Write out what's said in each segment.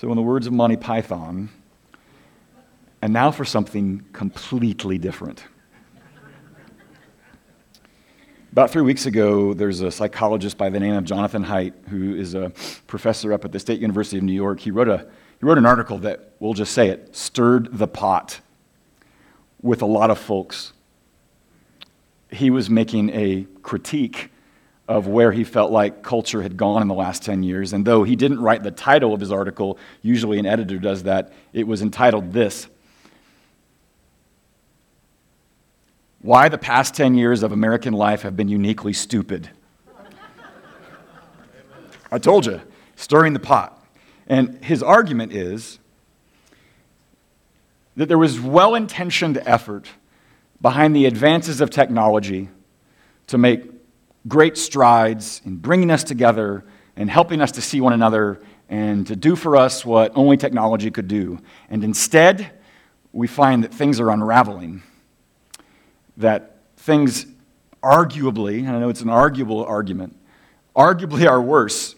So, in the words of Monty Python, and now for something completely different. About three weeks ago, there's a psychologist by the name of Jonathan Haidt, who is a professor up at the State University of New York. He wrote, a, he wrote an article that, we'll just say it, stirred the pot with a lot of folks. He was making a critique of where he felt like culture had gone in the last 10 years. And though he didn't write the title of his article, usually an editor does that, it was entitled This Why the past 10 years of American life have been uniquely stupid. I told you, stirring the pot. And his argument is that there was well intentioned effort behind the advances of technology to make great strides in bringing us together and helping us to see one another and to do for us what only technology could do. And instead, we find that things are unraveling that things arguably, and I know it's an arguable argument, arguably are worse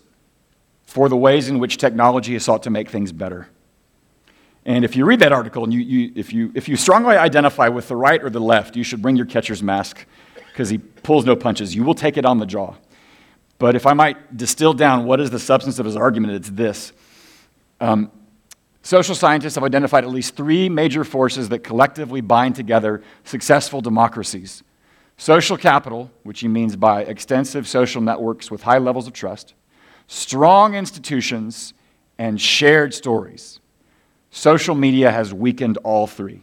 for the ways in which technology has sought to make things better. And if you read that article and you, you, if, you, if you strongly identify with the right or the left, you should bring your catcher's mask because he pulls no punches. You will take it on the jaw. But if I might distill down what is the substance of his argument, it's this. Um, Social scientists have identified at least three major forces that collectively bind together successful democracies social capital, which he means by extensive social networks with high levels of trust, strong institutions, and shared stories. Social media has weakened all three.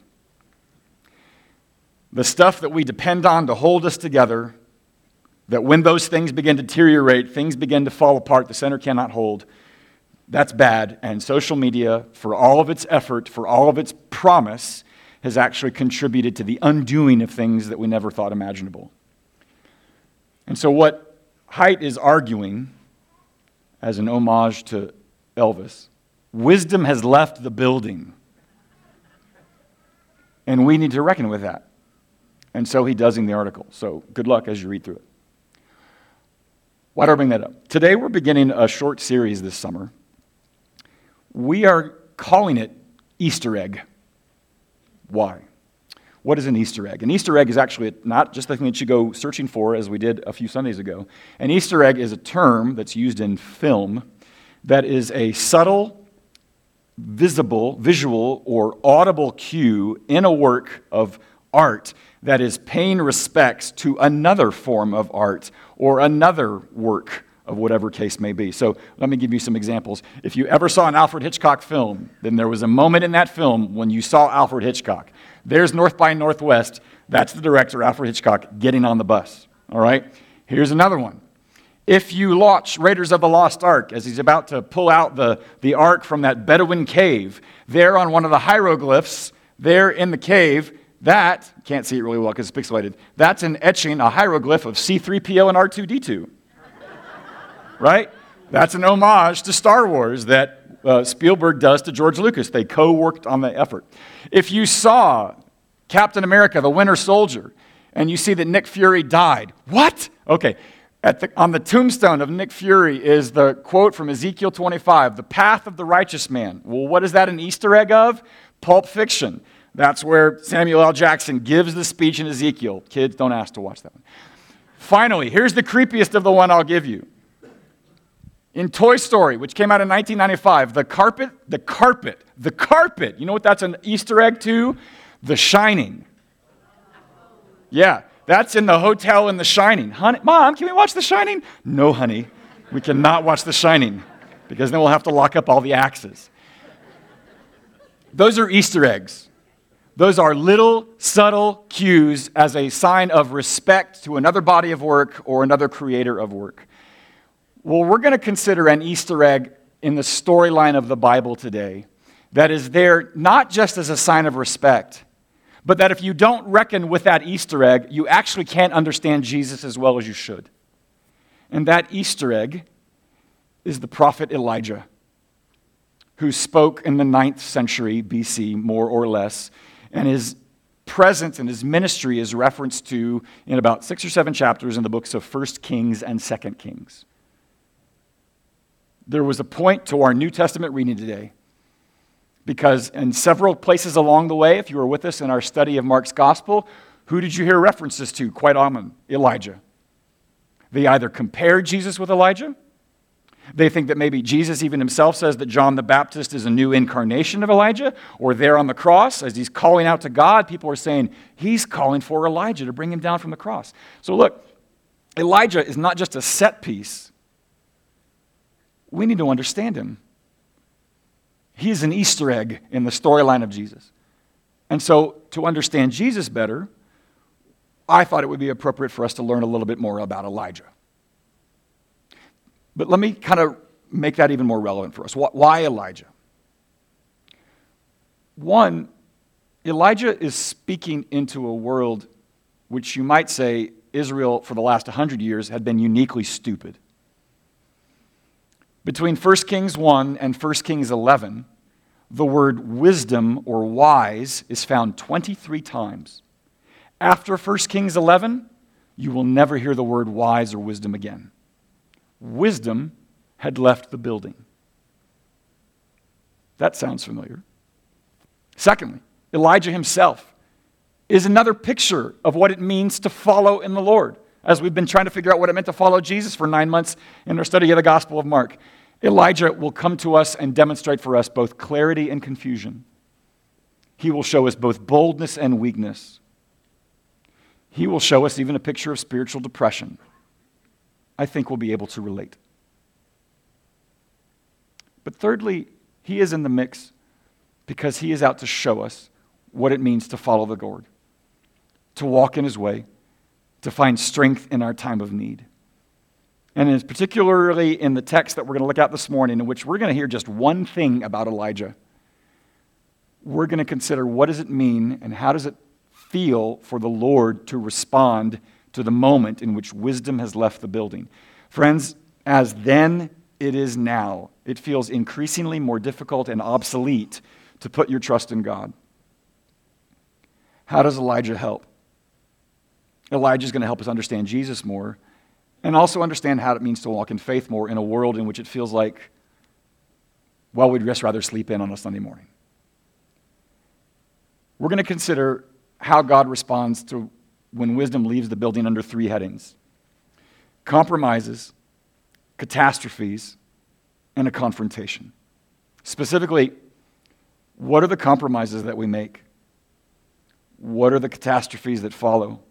The stuff that we depend on to hold us together, that when those things begin to deteriorate, things begin to fall apart, the center cannot hold, that's bad. And social media, for all of its effort, for all of its promise, has actually contributed to the undoing of things that we never thought imaginable. And so, what Haidt is arguing as an homage to Elvis wisdom has left the building. And we need to reckon with that. And so he does in the article. So, good luck as you read through it. Why do I bring that up? Today, we're beginning a short series this summer we are calling it Easter egg. Why? What is an Easter egg? An Easter egg is actually not just the thing that you go searching for, as we did a few Sundays ago. An Easter egg is a term that's used in film that is a subtle, visible, visual, or audible cue in a work of art that is paying respects to another form of art or another work of whatever case may be. So let me give you some examples. If you ever saw an Alfred Hitchcock film, then there was a moment in that film when you saw Alfred Hitchcock. There's North by Northwest. That's the director, Alfred Hitchcock, getting on the bus. All right? Here's another one. If you watch Raiders of the Lost Ark as he's about to pull out the, the ark from that Bedouin cave, there on one of the hieroglyphs, there in the cave, that, can't see it really well because it's pixelated, that's an etching, a hieroglyph of C3PO and R2D2 right? That's an homage to Star Wars that uh, Spielberg does to George Lucas. They co worked on the effort. If you saw Captain America, the Winter Soldier, and you see that Nick Fury died, what? Okay. The, on the tombstone of Nick Fury is the quote from Ezekiel 25, the path of the righteous man. Well, what is that an Easter egg of? Pulp Fiction. That's where Samuel L. Jackson gives the speech in Ezekiel. Kids, don't ask to watch that one. Finally, here's the creepiest of the one I'll give you. In Toy Story, which came out in 1995, the carpet, the carpet, the carpet, you know what that's an Easter egg to? The Shining. Yeah, that's in the hotel in The Shining. Honey, Mom, can we watch The Shining? No, honey, we cannot watch The Shining because then we'll have to lock up all the axes. Those are Easter eggs. Those are little subtle cues as a sign of respect to another body of work or another creator of work. Well, we're going to consider an Easter egg in the storyline of the Bible today that is there not just as a sign of respect, but that if you don't reckon with that Easter egg, you actually can't understand Jesus as well as you should. And that Easter egg is the prophet Elijah, who spoke in the ninth century BC, more or less, and his presence and his ministry is referenced to in about six or seven chapters in the books of First Kings and Second Kings there was a point to our New Testament reading today Because in several places along the way, if you were with us in our study of Mark's gospel, who did you hear references to quite often? Elijah. They either compared Jesus with Elijah, they think that maybe Jesus even himself says that John the Baptist is a new incarnation of Elijah, or there on the cross, as he's calling out to God, people are saying he's calling for Elijah to bring him down from the cross. So look, Elijah is not just a set piece. We need to understand him. He is an Easter egg in the storyline of Jesus. And so, to understand Jesus better, I thought it would be appropriate for us to learn a little bit more about Elijah. But let me kind of make that even more relevant for us. Why Elijah? One, Elijah is speaking into a world which you might say Israel for the last 100 years had been uniquely stupid. Between 1 Kings 1 and 1 Kings 11, the word wisdom or wise is found 23 times. After 1 Kings 11, you will never hear the word wise or wisdom again. Wisdom had left the building. That sounds familiar. Secondly, Elijah himself is another picture of what it means to follow in the Lord, as we've been trying to figure out what it meant to follow Jesus for nine months in our study of the Gospel of Mark. Elijah will come to us and demonstrate for us both clarity and confusion. He will show us both boldness and weakness. He will show us even a picture of spiritual depression. I think we'll be able to relate. But thirdly, he is in the mix because he is out to show us what it means to follow the Lord, to walk in his way, to find strength in our time of need. And it's particularly in the text that we're going to look at this morning, in which we're going to hear just one thing about Elijah. We're going to consider what does it mean and how does it feel for the Lord to respond to the moment in which wisdom has left the building. Friends, as then it is now, it feels increasingly more difficult and obsolete to put your trust in God. How does Elijah help? Elijah is going to help us understand Jesus more and also understand how it means to walk in faith more in a world in which it feels like, well, we'd just rather sleep in on a Sunday morning. We're going to consider how God responds to when wisdom leaves the building under three headings compromises, catastrophes, and a confrontation. Specifically, what are the compromises that we make? What are the catastrophes that follow?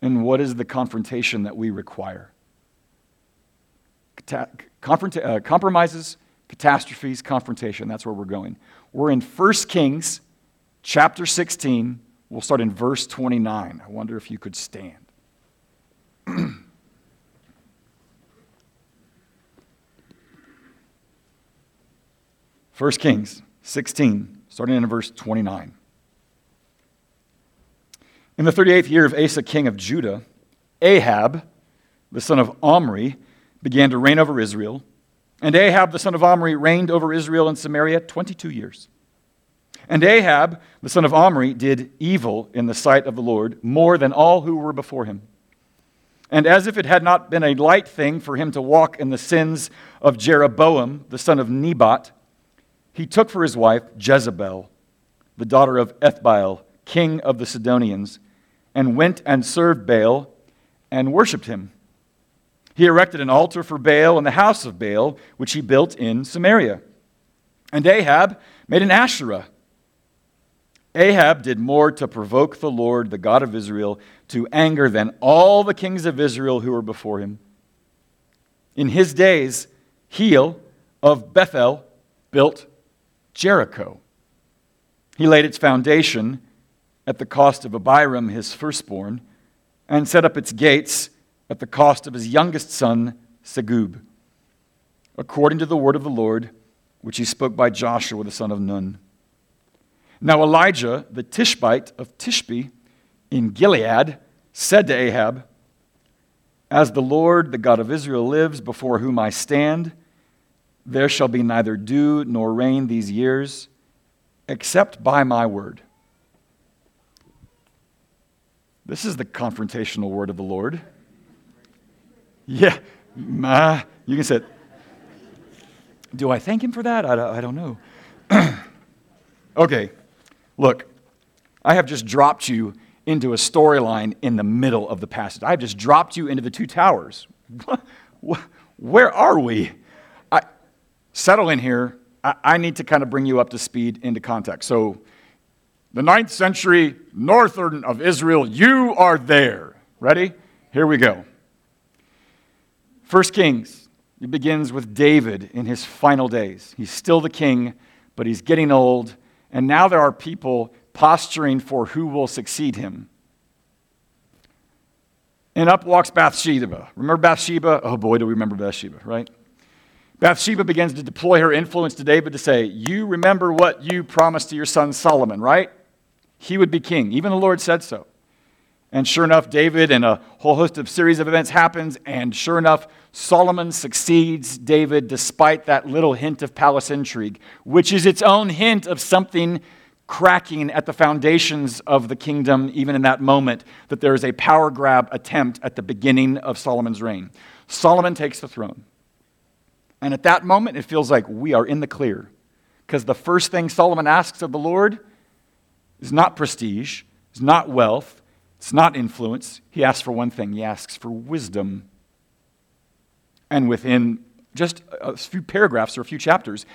And what is the confrontation that we require? Cata- confront- uh, compromises, catastrophes, confrontation. That's where we're going. We're in 1 Kings chapter 16. We'll start in verse 29. I wonder if you could stand. 1 Kings 16, starting in verse 29. In the 38th year of Asa, king of Judah, Ahab, the son of Omri, began to reign over Israel. And Ahab, the son of Omri, reigned over Israel and Samaria 22 years. And Ahab, the son of Omri, did evil in the sight of the Lord more than all who were before him. And as if it had not been a light thing for him to walk in the sins of Jeroboam, the son of Nebat, he took for his wife Jezebel, the daughter of Ethbaal, king of the Sidonians, and went and served Baal and worshipped him. He erected an altar for Baal in the house of Baal, which he built in Samaria. And Ahab made an Asherah Ahab did more to provoke the Lord, the God of Israel, to anger than all the kings of Israel who were before him. In his days, Hiel of Bethel built Jericho. He laid its foundation at the cost of Abiram, his firstborn, and set up its gates at the cost of his youngest son, Segub, according to the word of the Lord, which he spoke by Joshua the son of Nun. Now Elijah, the Tishbite of Tishbe in Gilead, said to Ahab, As the Lord, the God of Israel, lives, before whom I stand, there shall be neither dew nor rain these years, except by my word. This is the confrontational word of the Lord. Yeah, ma, you can say, Do I thank him for that? I I don't know. Okay, look, I have just dropped you into a storyline in the middle of the passage. I have just dropped you into the two towers. Where are we? I, settle in here. I, I need to kind of bring you up to speed into context. So, the ninth century, northern of Israel, you are there. Ready? Here we go. First Kings, it begins with David in his final days. He's still the king, but he's getting old, and now there are people posturing for who will succeed him. And up walks Bathsheba. Remember Bathsheba? Oh boy, do we remember Bathsheba, right? Bathsheba begins to deploy her influence to David to say, You remember what you promised to your son Solomon, right? He would be king. Even the Lord said so. And sure enough, David and a whole host of series of events happens, and sure enough, Solomon succeeds David despite that little hint of palace intrigue, which is its own hint of something cracking at the foundations of the kingdom, even in that moment, that there is a power grab attempt at the beginning of Solomon's reign. Solomon takes the throne. And at that moment, it feels like we are in the clear. Because the first thing Solomon asks of the Lord is not prestige, is not wealth, it's not influence. He asks for one thing he asks for wisdom. And within just a few paragraphs or a few chapters,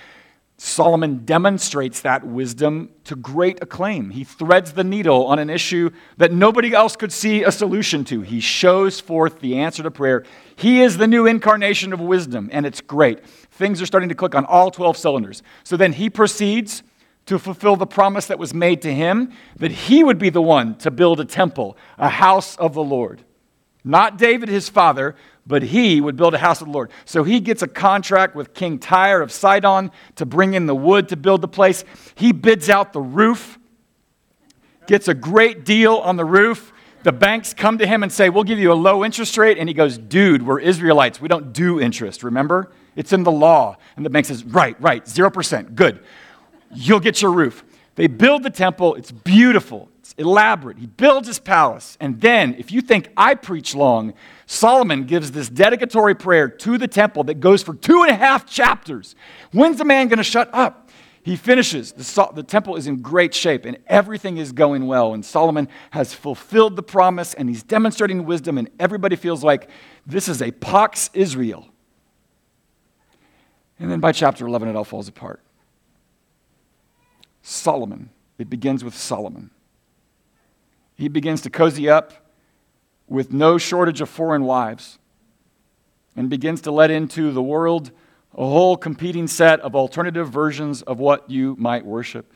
Solomon demonstrates that wisdom to great acclaim. He threads the needle on an issue that nobody else could see a solution to. He shows forth the answer to prayer. He is the new incarnation of wisdom, and it's great. Things are starting to click on all 12 cylinders. So then he proceeds to fulfill the promise that was made to him that he would be the one to build a temple, a house of the Lord. Not David, his father, but he would build a house of the Lord. So he gets a contract with King Tyre of Sidon to bring in the wood to build the place. He bids out the roof, gets a great deal on the roof. The banks come to him and say, We'll give you a low interest rate. And he goes, Dude, we're Israelites. We don't do interest, remember? It's in the law. And the bank says, Right, right, 0%. Good you'll get your roof. They build the temple, it's beautiful, it's elaborate. He builds his palace. And then, if you think I preach long, Solomon gives this dedicatory prayer to the temple that goes for two and a half chapters. When's the man going to shut up? He finishes. The, the, temple is in great shape and everything is going well. And Solomon has fulfilled the promise and he's demonstrating wisdom, and everybody feels like this is a Pax Israel. And then by chapter 11, it all falls apart. Solomon. It begins with Solomon. He begins to cozy up with no shortage of foreign wives and begins to let into the world a whole competing set of alternative versions of what you might worship.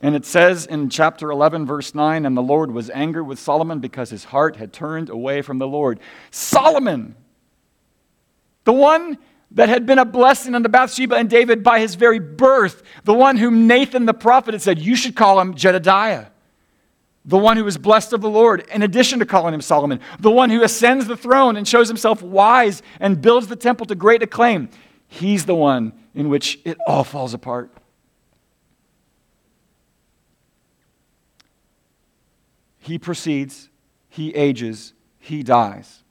And it says in chapter 11, verse 9, and the Lord was angry with Solomon because his heart had turned away from the Lord. Solomon, the one that had been a blessing unto Bathsheba and David by his very birth, the one whom Nathan the prophet had said, You should call him Jedediah, the one who was blessed of the Lord, in addition to calling him Solomon, the one who ascends the throne and shows himself wise and builds the temple to great acclaim. He's the one in which it all falls apart. He proceeds, he ages, he dies.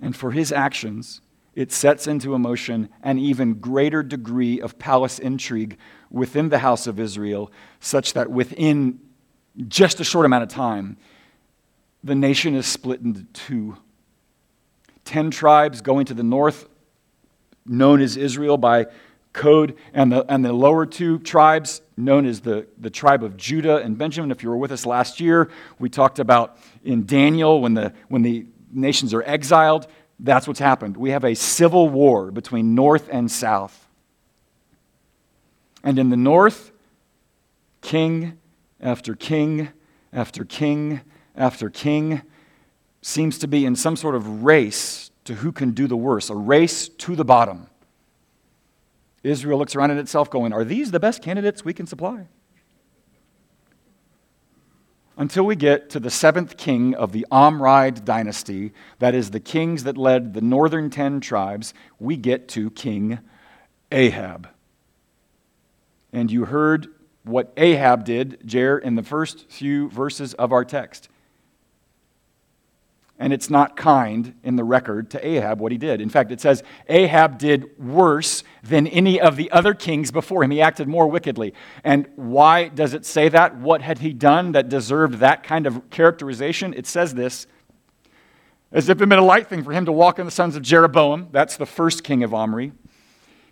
And for his actions, it sets into motion an even greater degree of palace intrigue within the house of Israel, such that within just a short amount of time, the nation is split into two. Ten tribes going to the north, known as Israel by code, and the, and the lower two tribes, known as the, the tribe of Judah and Benjamin. If you were with us last year, we talked about in Daniel when the, when the nations are exiled, that's what's happened. We have a civil war between North and South. And in the North, king after king after king after king seems to be in some sort of race to who can do the worst, a race to the bottom. Israel looks around at itself going, Are these the best candidates we can supply? Until we get to the seventh king of the Omride dynasty, that is, the kings that led the northern ten tribes, we get to King Ahab. And you heard what Ahab did, Jer, in the first few verses of our text. And it's not kind in the record to Ahab what he did. In fact, it says Ahab did worse than any of the other kings before him. He acted more wickedly. And why does it say that? What had he done that deserved that kind of characterization? It says this as if it had been a light thing for him to walk in the sons of Jeroboam. That's the first king of Omri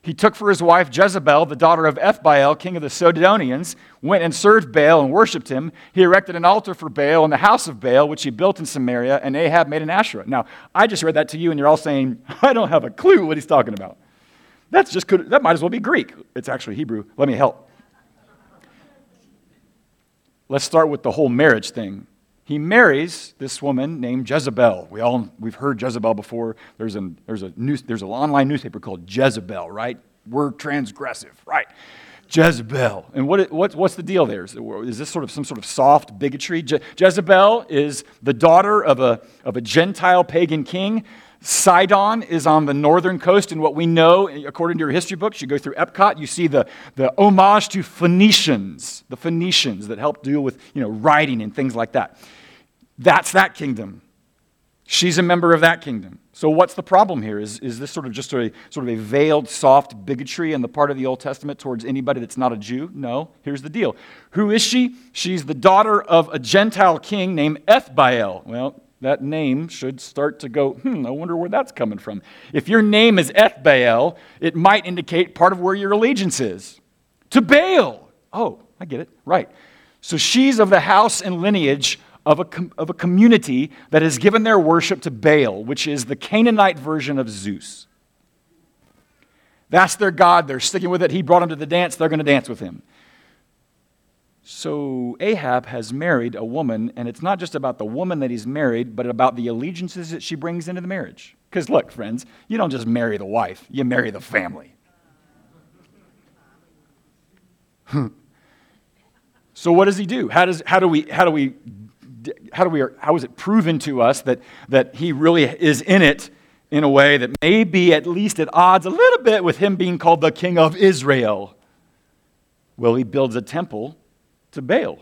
he took for his wife Jezebel, the daughter of Ethbaal, king of the Sidonians, went and served Baal and worshipped him. He erected an altar for Baal in the house of Baal, which he built in Samaria, and Ahab made an Asherah. Now, I just read that to you, and you're all saying, I don't have a clue what he's talking about. That's just could, that might as well be Greek. It's actually Hebrew. Let me help. Let's start with the whole marriage thing he marries this woman named Jezebel. We all, we've heard Jezebel before. There's, an, there's, a news, there's an online newspaper called Jezebel, right? We're transgressive, right? Jezebel. And what, what, what's the deal there? Is, is this sort of some sort of soft bigotry? Je, Jezebel is the daughter of a, of a Gentile pagan king. Sidon is on the northern coast, and what we know, according to your history books, you go through Epcot, you see the, the homage to Phoenicians, the Phoenicians that helped deal with you know, writing and things like that. That's that kingdom. She's a member of that kingdom. So what's the problem here? Is, is this sort of just a sort of a veiled, soft bigotry on the part of the Old Testament towards anybody that's not a Jew? No. Here's the deal. Who is she? She's the daughter of a Gentile king named Ethbaal. Well, that name should start to go, hmm, I wonder where that's coming from. If your name is Ethbaal, it might indicate part of where your allegiance is. To Baal. Oh, I get it. Right. So she's of the house and lineage of a, of a community that has given their worship to Baal, which is the Canaanite version of Zeus. That's their God. They're sticking with it. He brought them to the dance. They're going to dance with him. So Ahab has married a woman, and it's not just about the woman that he's married, but about the allegiances that she brings into the marriage. Because look, friends, you don't just marry the wife, you marry the family. so what does he do? How, does, how, do we, how do we how, do we, how is it proven to us that, that he really is in it in a way that may be at least at odds a little bit with him being called the king of Israel? Well, he builds a temple to Baal.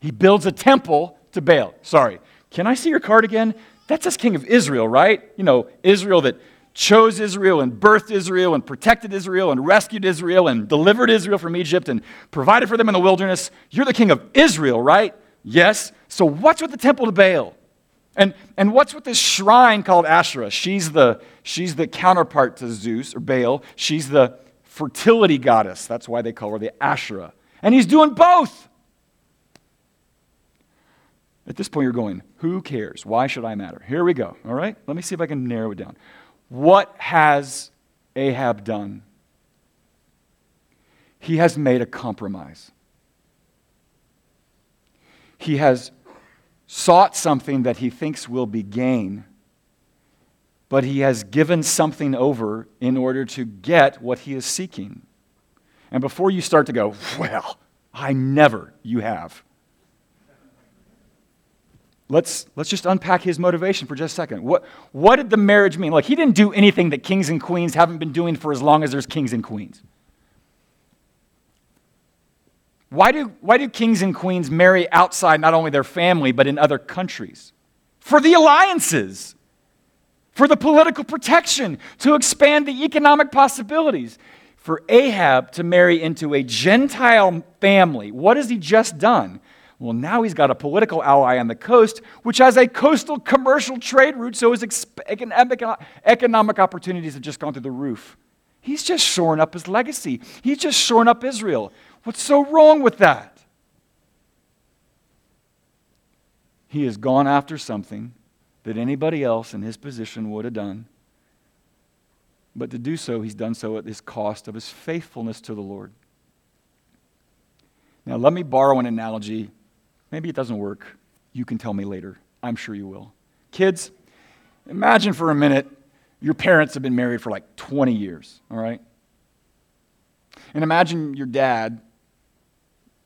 He builds a temple to Baal. Sorry, can I see your card again? That says king of Israel, right? You know, Israel that chose Israel and birthed Israel and protected Israel and rescued Israel and delivered Israel from Egypt and provided for them in the wilderness. You're the king of Israel, right? Yes. So what's with the temple to Baal? And, and what's with this shrine called Asherah? She's the, she's the counterpart to Zeus or Baal. She's the fertility goddess. That's why they call her the Asherah. And he's doing both. At this point, you're going, who cares? Why should I matter? Here we go. All right? Let me see if I can narrow it down. What has Ahab done? He has made a compromise. He has sought something that he thinks will be gain, but he has given something over in order to get what he is seeking. And before you start to go, well, I never, you have. Let's, let's just unpack his motivation for just a second. What, what did the marriage mean? Like, he didn't do anything that kings and queens haven't been doing for as long as there's kings and queens. Why do, why do kings and queens marry outside not only their family, but in other countries? For the alliances, for the political protection, to expand the economic possibilities. For Ahab to marry into a Gentile family, what has he just done? Well, now he's got a political ally on the coast, which has a coastal commercial trade route, so his economic opportunities have just gone through the roof. He's just shoring up his legacy. He's just shoring up Israel. What's so wrong with that? He has gone after something that anybody else in his position would have done. But to do so, he's done so at this cost of his faithfulness to the Lord. Now, let me borrow an analogy. Maybe it doesn't work. You can tell me later. I'm sure you will. Kids, imagine for a minute your parents have been married for like 20 years, all right? And imagine your dad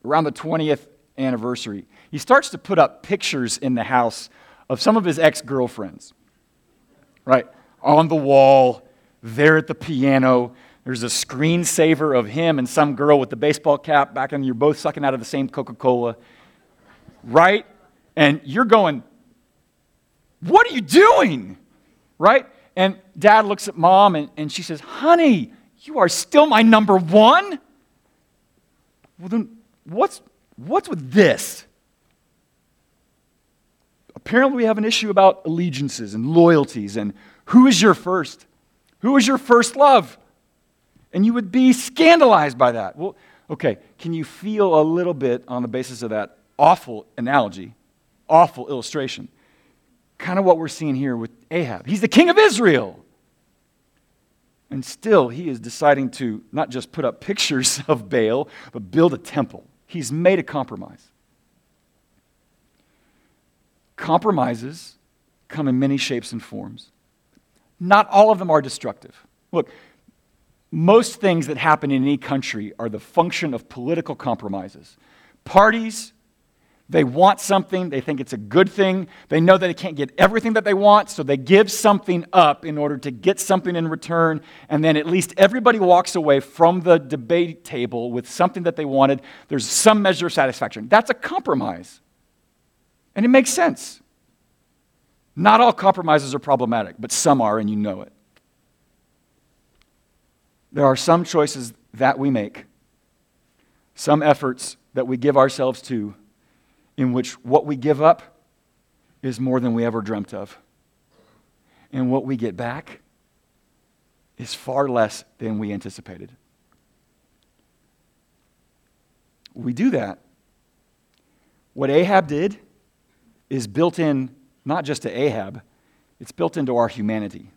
around the 20th anniversary, he starts to put up pictures in the house of some of his ex girlfriends, right? On the wall, there at the piano. There's a screensaver of him and some girl with the baseball cap back, and you're both sucking out of the same Coca Cola, right? And you're going, What are you doing? Right? And dad looks at mom and, and she says, Honey, you are still my number one? Well, then what's, what's with this? Apparently, we have an issue about allegiances and loyalties and who is your first? Who is your first love? And you would be scandalized by that. Well, okay, can you feel a little bit on the basis of that awful analogy, awful illustration? Kind of what we're seeing here with Ahab. He's the king of Israel. And still, he is deciding to not just put up pictures of Baal, but build a temple. He's made a compromise. Compromises come in many shapes and forms. Not all of them are destructive. Look, most things that happen in any country are the function of political compromises. Parties, they want something, they think it's a good thing, they know that they can't get everything that they want, so they give something up in order to get something in return, and then at least everybody walks away from the debate table with something that they wanted. There's some measure of satisfaction. That's a compromise. And it makes sense. Not all compromises are problematic, but some are, and you know it. There are some choices that we make, some efforts that we give ourselves to, in which what we give up is more than we ever dreamt of. And what we get back is far less than we anticipated. We do that. What Ahab did is built in not just to Ahab, it's built into our humanity.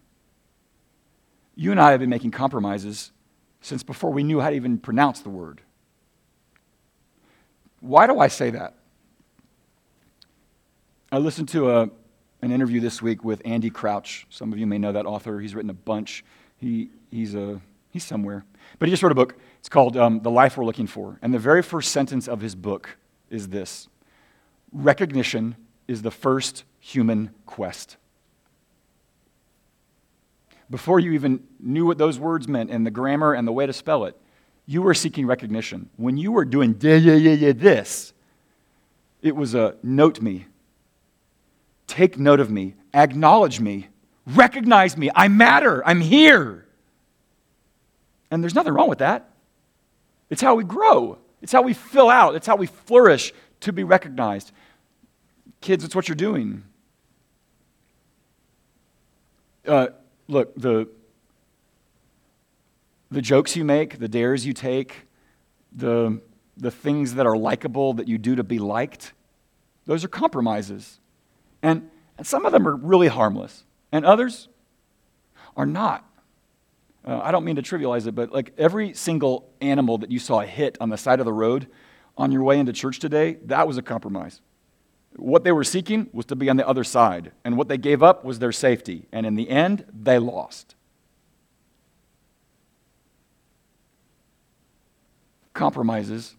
You and I have been making compromises since before we knew how to even pronounce the word. Why do I say that? I listened to a, an interview this week with Andy Crouch. Some of you may know that author. He's written a bunch. He, he's, a, he's somewhere. But he just wrote a book. It's called um, The Life We're Looking For. And the very first sentence of his book is this Recognition is the first human quest before you even knew what those words meant and the grammar and the way to spell it, you were seeking recognition. When you were doing yeah, yeah, yeah, yeah, this, it was a note me, take note of me, acknowledge me, recognize me, I matter, I'm here. And there's nothing wrong with that. It's how we grow, it's how we fill out, it's how we flourish to be recognized. Kids, it's what you're doing. Uh, look, the, the jokes you make, the dares you take, the, the things that are likable that you do to be liked, those are compromises. And, and some of them are really harmless, and others are not. Uh, I don't mean to trivialize it, but like every single animal that you saw hit on the side of the road on your way into church today, that was a compromise. What they were seeking was to be on the other side, and what they gave up was their safety. And in the end, they lost. Compromises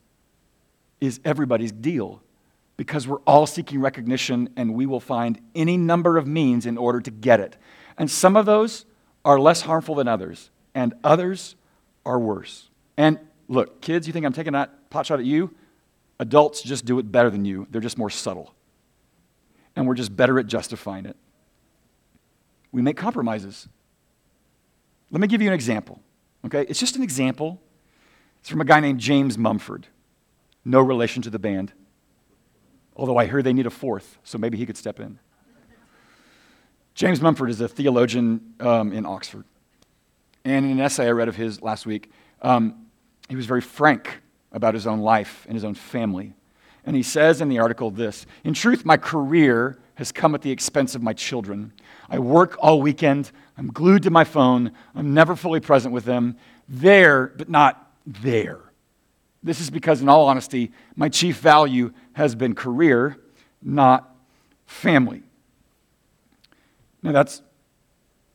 is everybody's deal because we're all seeking recognition and we will find any number of means in order to get it. And some of those are less harmful than others, and others are worse. And look, kids, you think I'm taking that pot shot at you? Adults just do it better than you, they're just more subtle and we're just better at justifying it. We make compromises. Let me give you an example. Okay? It's just an example. It's from a guy named James Mumford. No relation to the band. Although I hear they need a fourth, so maybe he could step in. James Mumford is a theologian um, in Oxford. And in an essay I read of his last week, um, he was very frank about his own life and his own family. And he says in the article this In truth, my career has come at the expense of my children. I work all weekend. I'm glued to my phone. I'm never fully present with them. There, but not there. This is because, in all honesty, my chief value has been career, not family. Now, that's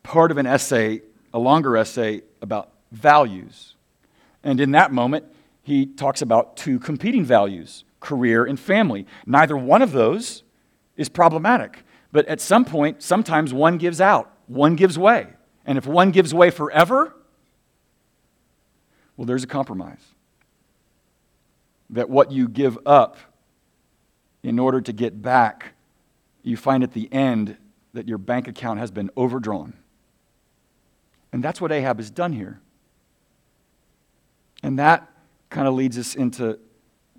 part of an essay, a longer essay about values. And in that moment, he talks about two competing values career, and family. Neither one of those is problematic. But at some point, sometimes one gives out, one gives way. And if one gives way forever, well, there's a compromise. That what you give up in order to get back, you find at the end that your bank account has been overdrawn. And that's what Ahab has done here. And that kind of leads us into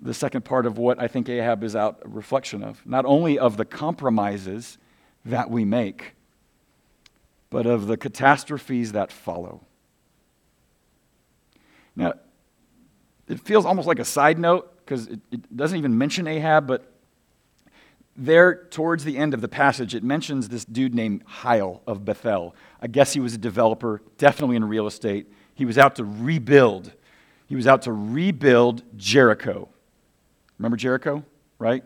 the second part of what I think Ahab is out a reflection of. Not only of the compromises that we make, but of the catastrophes that follow. Now, it feels almost like a side note because it, it, doesn't even mention Ahab, but there towards the end of the passage, it mentions this dude named Hiel of Bethel. I guess he was a developer, definitely in real estate. He was out to rebuild. He was out to rebuild Jericho. Remember Jericho, right?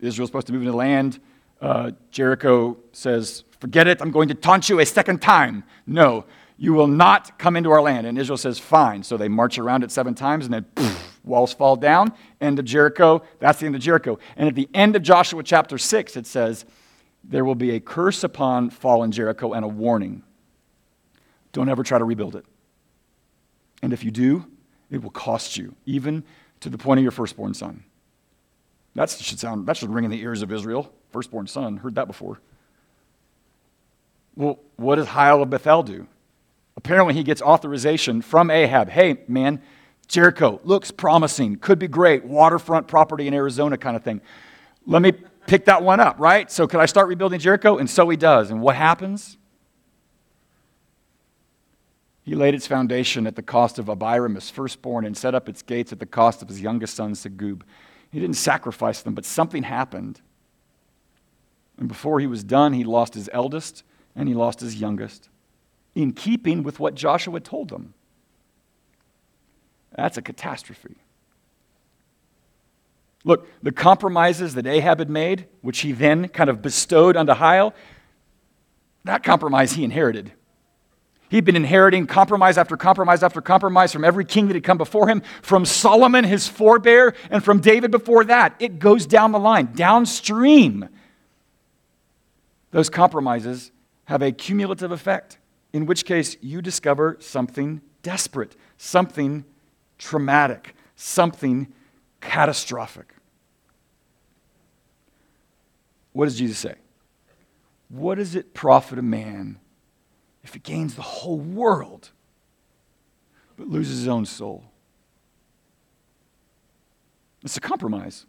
Israel's supposed to move into land. Uh, Jericho says, Forget it, I'm going to taunt you a second time. No, you will not come into our land. And Israel says, Fine. So they march around it seven times, and then poof, walls fall down. End of Jericho. That's the end of Jericho. And at the end of Joshua chapter 6, it says, There will be a curse upon fallen Jericho and a warning. Don't ever try to rebuild it. And if you do, it will cost you, even to the point of your firstborn son. That should sound that should ring in the ears of Israel. Firstborn son, heard that before. Well, what does Hiel of Bethel do? Apparently, he gets authorization from Ahab. Hey, man, Jericho looks promising, could be great, waterfront property in Arizona kind of thing. Let me pick that one up, right? So, could I start rebuilding Jericho? And so he does. And what happens? He laid its foundation at the cost of Abiram, his firstborn, and set up its gates at the cost of his youngest son, Segub. He didn't sacrifice them, but something happened. And before he was done, he lost his eldest and he lost his youngest, in keeping with what Joshua told them. That's a catastrophe. Look, the compromises that Ahab had made, which he then kind of bestowed onto Hiel, that compromise he inherited. He'd been inheriting compromise after compromise after compromise from every king that had come before him, from Solomon, his forebear, and from David before that. It goes down the line, downstream. Those compromises have a cumulative effect, in which case you discover something desperate, something traumatic, something catastrophic. What does Jesus say? What does it profit a man if he gains the whole world but loses his own soul? It's a compromise.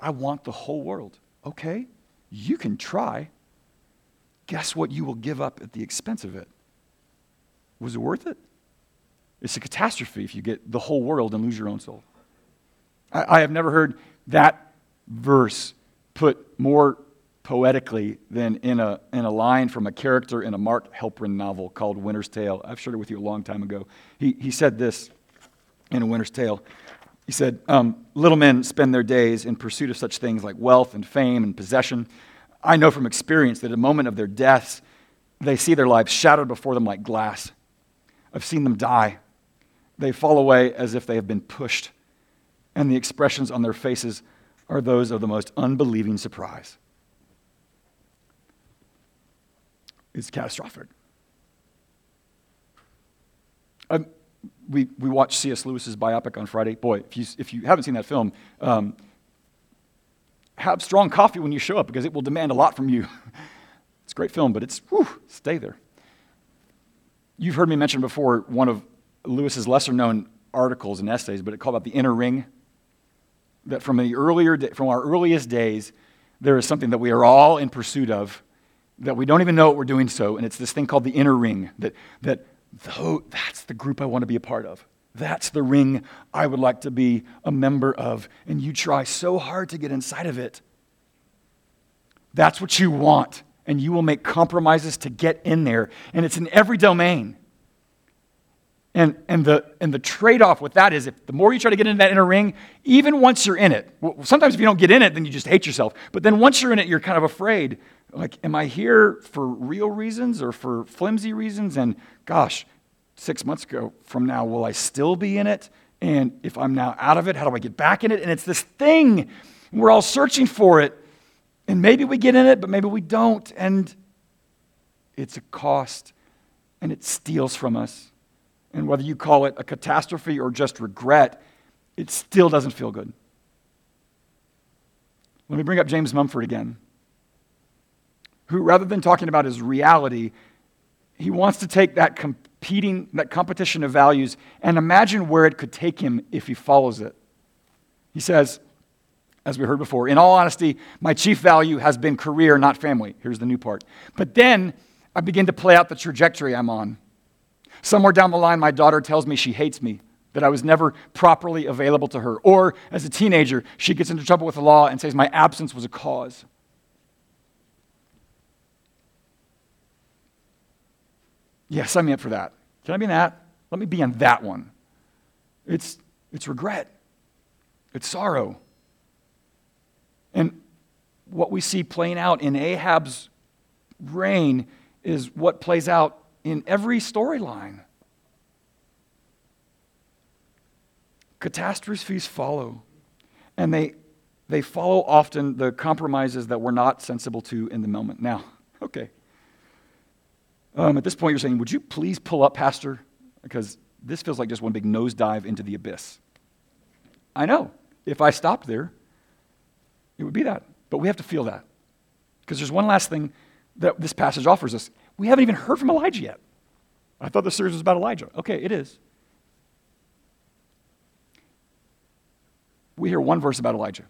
I want the whole world. Okay, you can try. Guess what you will give up at the expense of it? Was it worth it? It's a catastrophe if you get the whole world and lose your own soul. I, I have never heard that verse put more poetically than in a, in a line from a character in a Mark Helprin novel called Winter's Tale. I've shared it with you a long time ago. He, he said this in A Winter's Tale. He said, um, Little men spend their days in pursuit of such things like wealth and fame and possession. I know from experience that at the moment of their deaths, they see their lives shattered before them like glass. I've seen them die they fall away as if they have been pushed, and the expressions on their faces are those of the most unbelieving surprise. It's catastrophic. Um, we, we watched C.S. Lewis's biopic on Friday. Boy, if you, if you haven't seen that film, um, have strong coffee when you show up because it will demand a lot from you. it's a great film, but it's, whew, stay there. You've heard me mention before one of Lewis's lesser known articles and essays, but it called about the inner ring. That from, the earlier, from our earliest days, there is something that we are all in pursuit of that we don't even know what we're doing so, and it's this thing called the inner ring. That, that though, that's the group I want to be a part of. That's the ring I would like to be a member of. And you try so hard to get inside of it. That's what you want. And you will make compromises to get in there. And it's in every domain. And, and the, and the trade off with that is if the more you try to get into that inner ring, even once you're in it, well, sometimes if you don't get in it, then you just hate yourself. But then once you're in it, you're kind of afraid. Like, am I here for real reasons or for flimsy reasons? And gosh, six months ago from now, will I still be in it? And if I'm now out of it, how do I get back in it? And it's this thing. We're all searching for it. And maybe we get in it, but maybe we don't. And it's a cost, and it steals from us. And whether you call it a catastrophe or just regret, it still doesn't feel good. Let me bring up James Mumford again. Who, rather than talking about his reality, he wants to take that competing, that competition of values and imagine where it could take him if he follows it. He says, as we heard before, in all honesty, my chief value has been career, not family. Here's the new part. But then I begin to play out the trajectory I'm on. Somewhere down the line, my daughter tells me she hates me, that I was never properly available to her. Or as a teenager, she gets into trouble with the law and says my absence was a cause. Yeah, sign me up for that. Can I be in that? Let me be in that one. It's, it's regret, it's sorrow. And what we see playing out in Ahab's reign is what plays out in every storyline. Catastrophes follow, and they, they follow often the compromises that we're not sensible to in the moment. Now, okay. Um, at this point, you're saying, Would you please pull up, Pastor? Because this feels like just one big nosedive into the abyss. I know. If I stopped there, it would be that. But we have to feel that. Because there's one last thing that this passage offers us. We haven't even heard from Elijah yet. I thought the series was about Elijah. Okay, it is. We hear one verse about Elijah.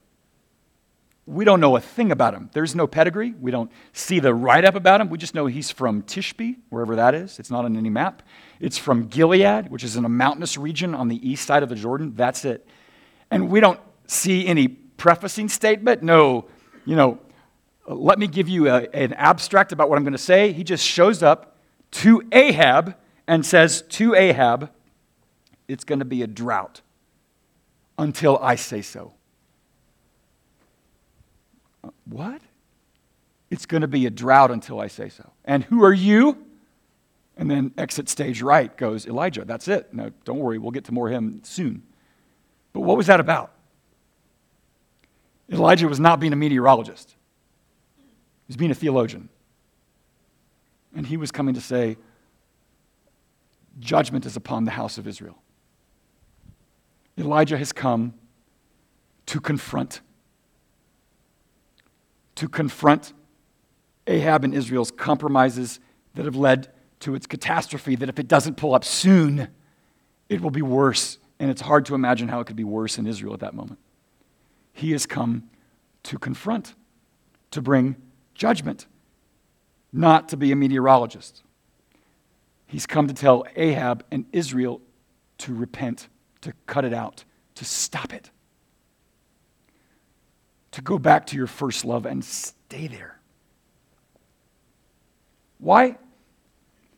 We don't know a thing about him. There's no pedigree. We don't see the write up about him. We just know he's from Tishbe, wherever that is. It's not on any map. It's from Gilead, which is in a mountainous region on the east side of the Jordan. That's it. And we don't see any prefacing statement. No, you know, let me give you a, an abstract about what I'm going to say. He just shows up to Ahab and says to Ahab, It's going to be a drought until I say so. What? It's going to be a drought until I say so. And who are you? And then exit stage right goes Elijah. That's it. No, don't worry, we'll get to more him soon. But what was that about? Elijah was not being a meteorologist, he was being a theologian. And he was coming to say, Judgment is upon the house of Israel. Elijah has come to confront to confront Ahab and Israel's compromises that have led to its catastrophe, that if it doesn't pull up soon, it will be worse. And it's hard to imagine how it could be worse in Israel at that moment. He has come to confront, to bring judgment, not to be a meteorologist. He's come to tell Ahab and Israel to repent, to cut it out, to stop it to go back to your first love and stay there. Why,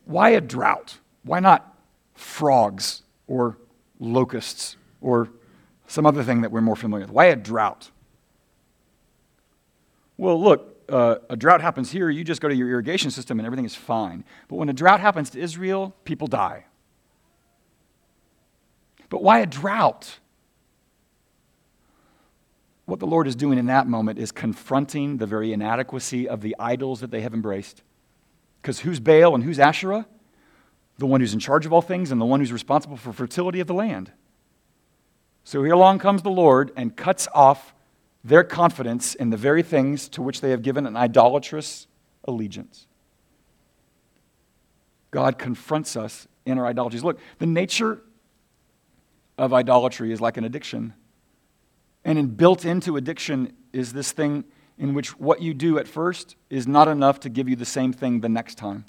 why a drought? Why not frogs or locusts or some other thing that we're more familiar with? Why a drought? Well, look, uh, a drought happens here, you just go to your irrigation system and everything is fine. But when a drought happens to Israel, people die. But why a drought? What the Lord is doing in that moment is confronting the very inadequacy of the idols that they have embraced. Because who's Baal and who's Asherah? The one who's in charge of all things and the one who's responsible for fertility of the land. So here along comes the Lord and cuts off their confidence in the very things to which they have given an idolatrous allegiance. God confronts us in our idolatries. Look, the nature of idolatry is like an addiction. And in built into addiction is this thing in which what you do at first is not enough to give you the same thing the next time.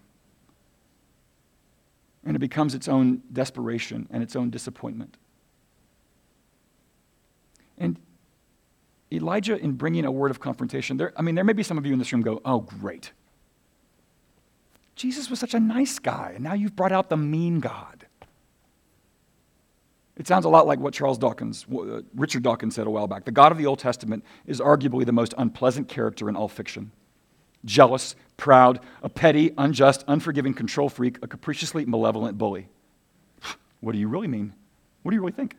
And it becomes its own desperation and its own disappointment. And Elijah, in bringing a word of confrontation, there, I mean, there may be some of you in this room go, oh, great. Jesus was such a nice guy, and now you've brought out the mean God. It sounds a lot like what Charles Dawkins, uh, Richard Dawkins said a while back. The God of the Old Testament is arguably the most unpleasant character in all fiction. Jealous, proud, a petty, unjust, unforgiving control freak, a capriciously malevolent bully. What do you really mean? What do you really think?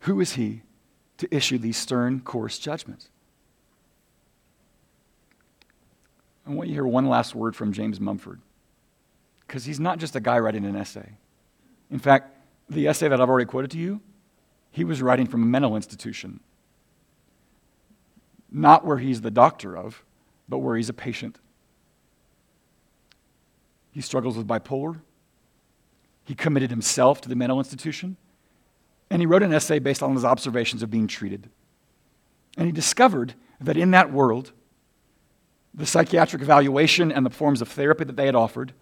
Who is he to issue these stern, coarse judgments? I want you to hear one last word from James Mumford because he's not just a guy writing an essay. In fact, the essay that I've already quoted to you, he was writing from a mental institution. not where he's the doctor of, but where he's a patient. He struggles with bipolar. He committed himself to the mental institution. And he wrote an essay based on his observations of being treated. And he discovered that in that world, the psychiatric evaluation and the forms of therapy that they had offered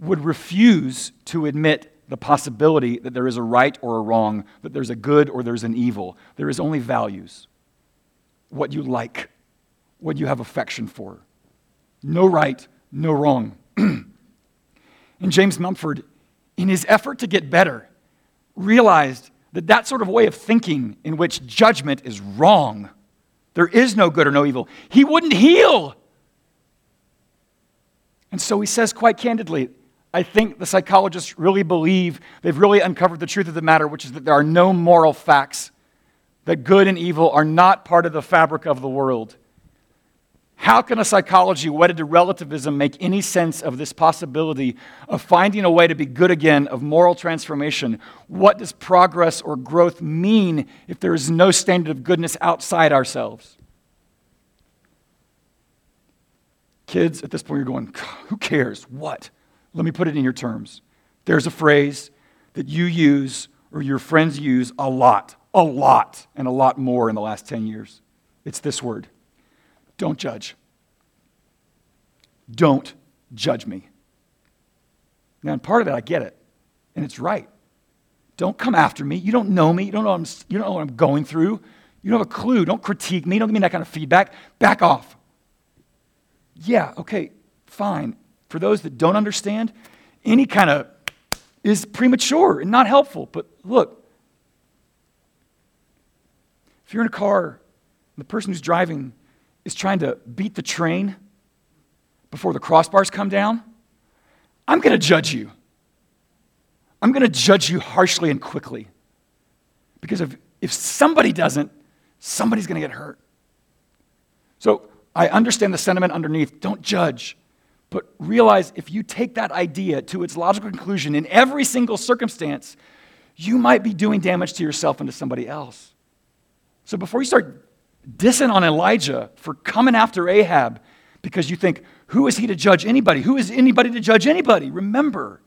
would refuse to admit the possibility that there is a right or a wrong, that there's a good or there's an evil. There is only values. What you like, what you have affection for. No right, no wrong. and James Mumford, in his effort to get better, realized that that sort of way of thinking in which judgment is wrong, there is no good or no evil, he wouldn't heal. And so he says quite candidly, I think the psychologists really believe they've really uncovered the truth of the matter, which is that there are no moral facts, that good and evil are not part of the fabric of the world. How can a psychology wedded to relativism make any sense of this possibility of finding a way to be good again, of moral transformation? What does progress or growth mean if there is no standard of goodness outside ourselves? Kids, at this point, you're going, who cares? What? Let me put it in your terms. There's a phrase that you use or your friends use a lot, a lot, and a lot more in the last 10 years. It's this word don't judge. Don't judge me. Now, and part of that, I get it, and it's right. Don't come after me. You don't know me. You don't know, I'm, you don't know what I'm going through. You don't have a clue. Don't critique me. Don't give me that kind of feedback. Back off. Yeah, okay, fine. For those that don't understand, any kind of is premature and not helpful. But look, if you're in a car and the person who's driving is trying to beat the train before the crossbars come down, I'm going to judge you. I'm going to judge you harshly and quickly. Because if, if somebody doesn't, somebody's going to get hurt. So I understand the sentiment underneath don't judge. But realize if you take that idea to its logical conclusion in every single circumstance, you might be doing damage to yourself and to somebody else. So before you start dissing on Elijah for coming after Ahab because you think, who is he to judge anybody? Who is anybody to judge anybody? Remember,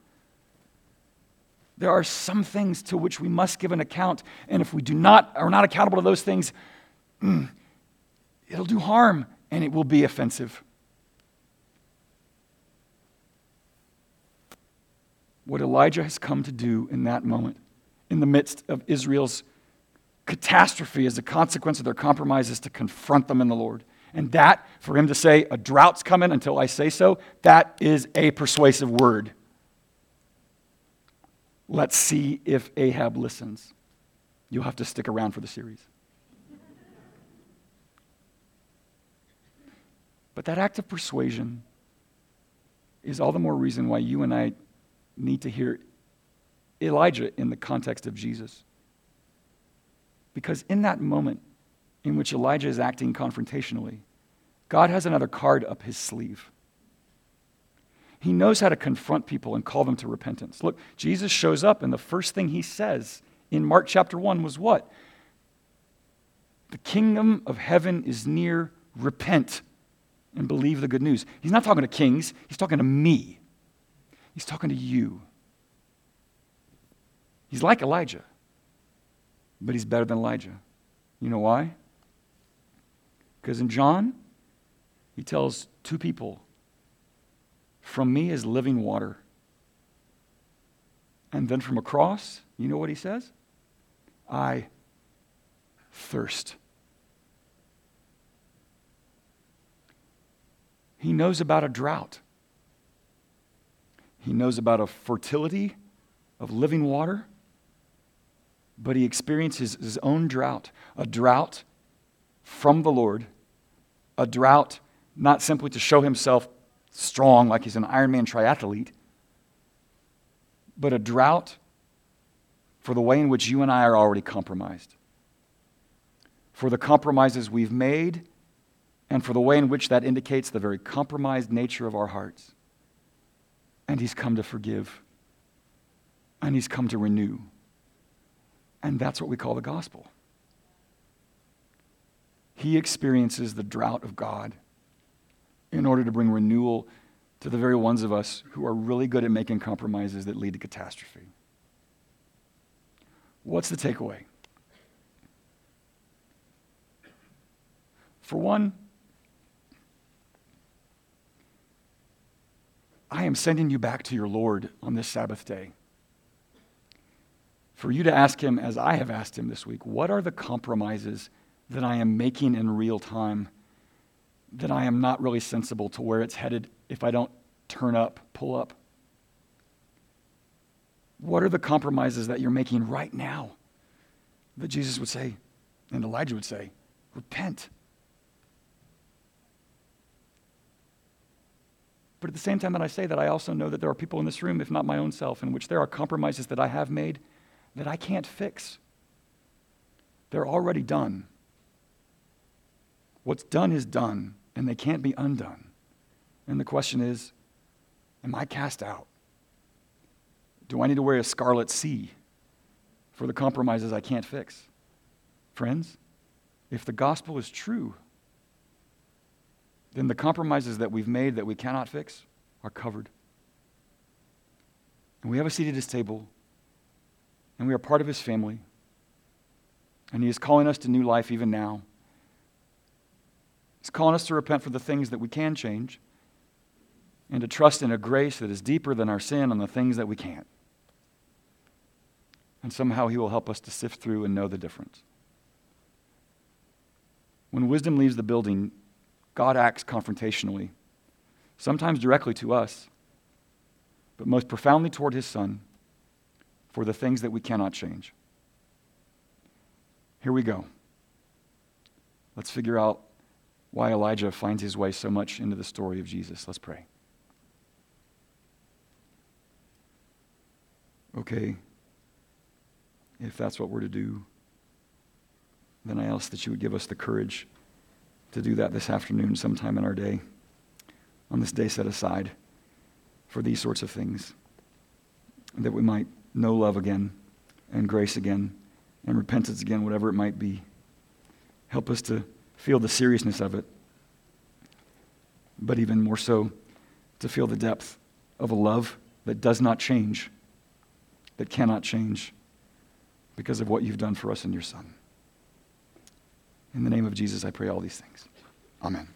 there are some things to which we must give an account, and if we do not are not accountable to those things, mm, it'll do harm and it will be offensive. What Elijah has come to do in that moment, in the midst of Israel's catastrophe as a consequence of their compromises, to confront them in the Lord. And that, for him to say, a drought's coming until I say so, that is a persuasive word. Let's see if Ahab listens. You'll have to stick around for the series. But that act of persuasion is all the more reason why you and I need to hear Elijah in the context of Jesus. Because in that moment in which Elijah is acting confrontationally, God has another card up his sleeve. He knows how to confront people and call them to repentance. Look, Jesus shows up, and the first thing he says in Mark chapter 1 was what? The kingdom of heaven is near. Repent and believe the good news. He's not talking to kings, he's talking to me. He's talking to you. He's like Elijah, but he's better than Elijah. You know why? Because in John, he tells two people, From me is living water. And then from across, you know what he says? I thirst. He knows about a drought. He knows about a fertility of living water, but he experiences his own drought a drought from the Lord, a drought not simply to show himself strong like he's an Ironman triathlete, but a drought for the way in which you and I are already compromised, for the compromises we've made, and for the way in which that indicates the very compromised nature of our hearts. And he's come to forgive. And he's come to renew. And that's what we call the gospel. he experiences the drought of God in order to bring renewal to the very ones of us who are really good at making compromises that lead to catastrophe. What's the takeaway? For one, I am sending you back to your Lord on this Sabbath day. For you to ask him, as I have asked him this week, what are the compromises that I am making in real time that I am not really sensible to where it's headed if I don't turn up, pull up? What are the compromises that you're making right now that Jesus would say and Elijah would say, repent? But at the same time that I say that, I also know that there are people in this room, if not my own self, in which there are compromises that I have made that I can't fix. They're already done. What's done is done, and they can't be undone. And the question is Am I cast out? Do I need to wear a scarlet C for the compromises I can't fix? Friends, if the gospel is true, then the compromises that we've made that we cannot fix are covered. And we have a seat at his table, and we are part of his family. And he is calling us to new life even now. He's calling us to repent for the things that we can change and to trust in a grace that is deeper than our sin on the things that we can't. And somehow he will help us to sift through and know the difference. When wisdom leaves the building, God acts confrontationally, sometimes directly to us, but most profoundly toward his son for the things that we cannot change. Here we go. Let's figure out why Elijah finds his way so much into the story of Jesus. Let's pray. Okay, if that's what we're to do, then I ask that you would give us the courage to do that this afternoon, sometime in our day, on this day set aside for these sorts of things, that we might know love again and grace again and repentance again, whatever it might be. Help us to feel the seriousness of it, but even more so, to feel the depth of a love that does not change, that cannot change because of what you've done for us in your Son. In the name of Jesus, I pray all these things. Amen.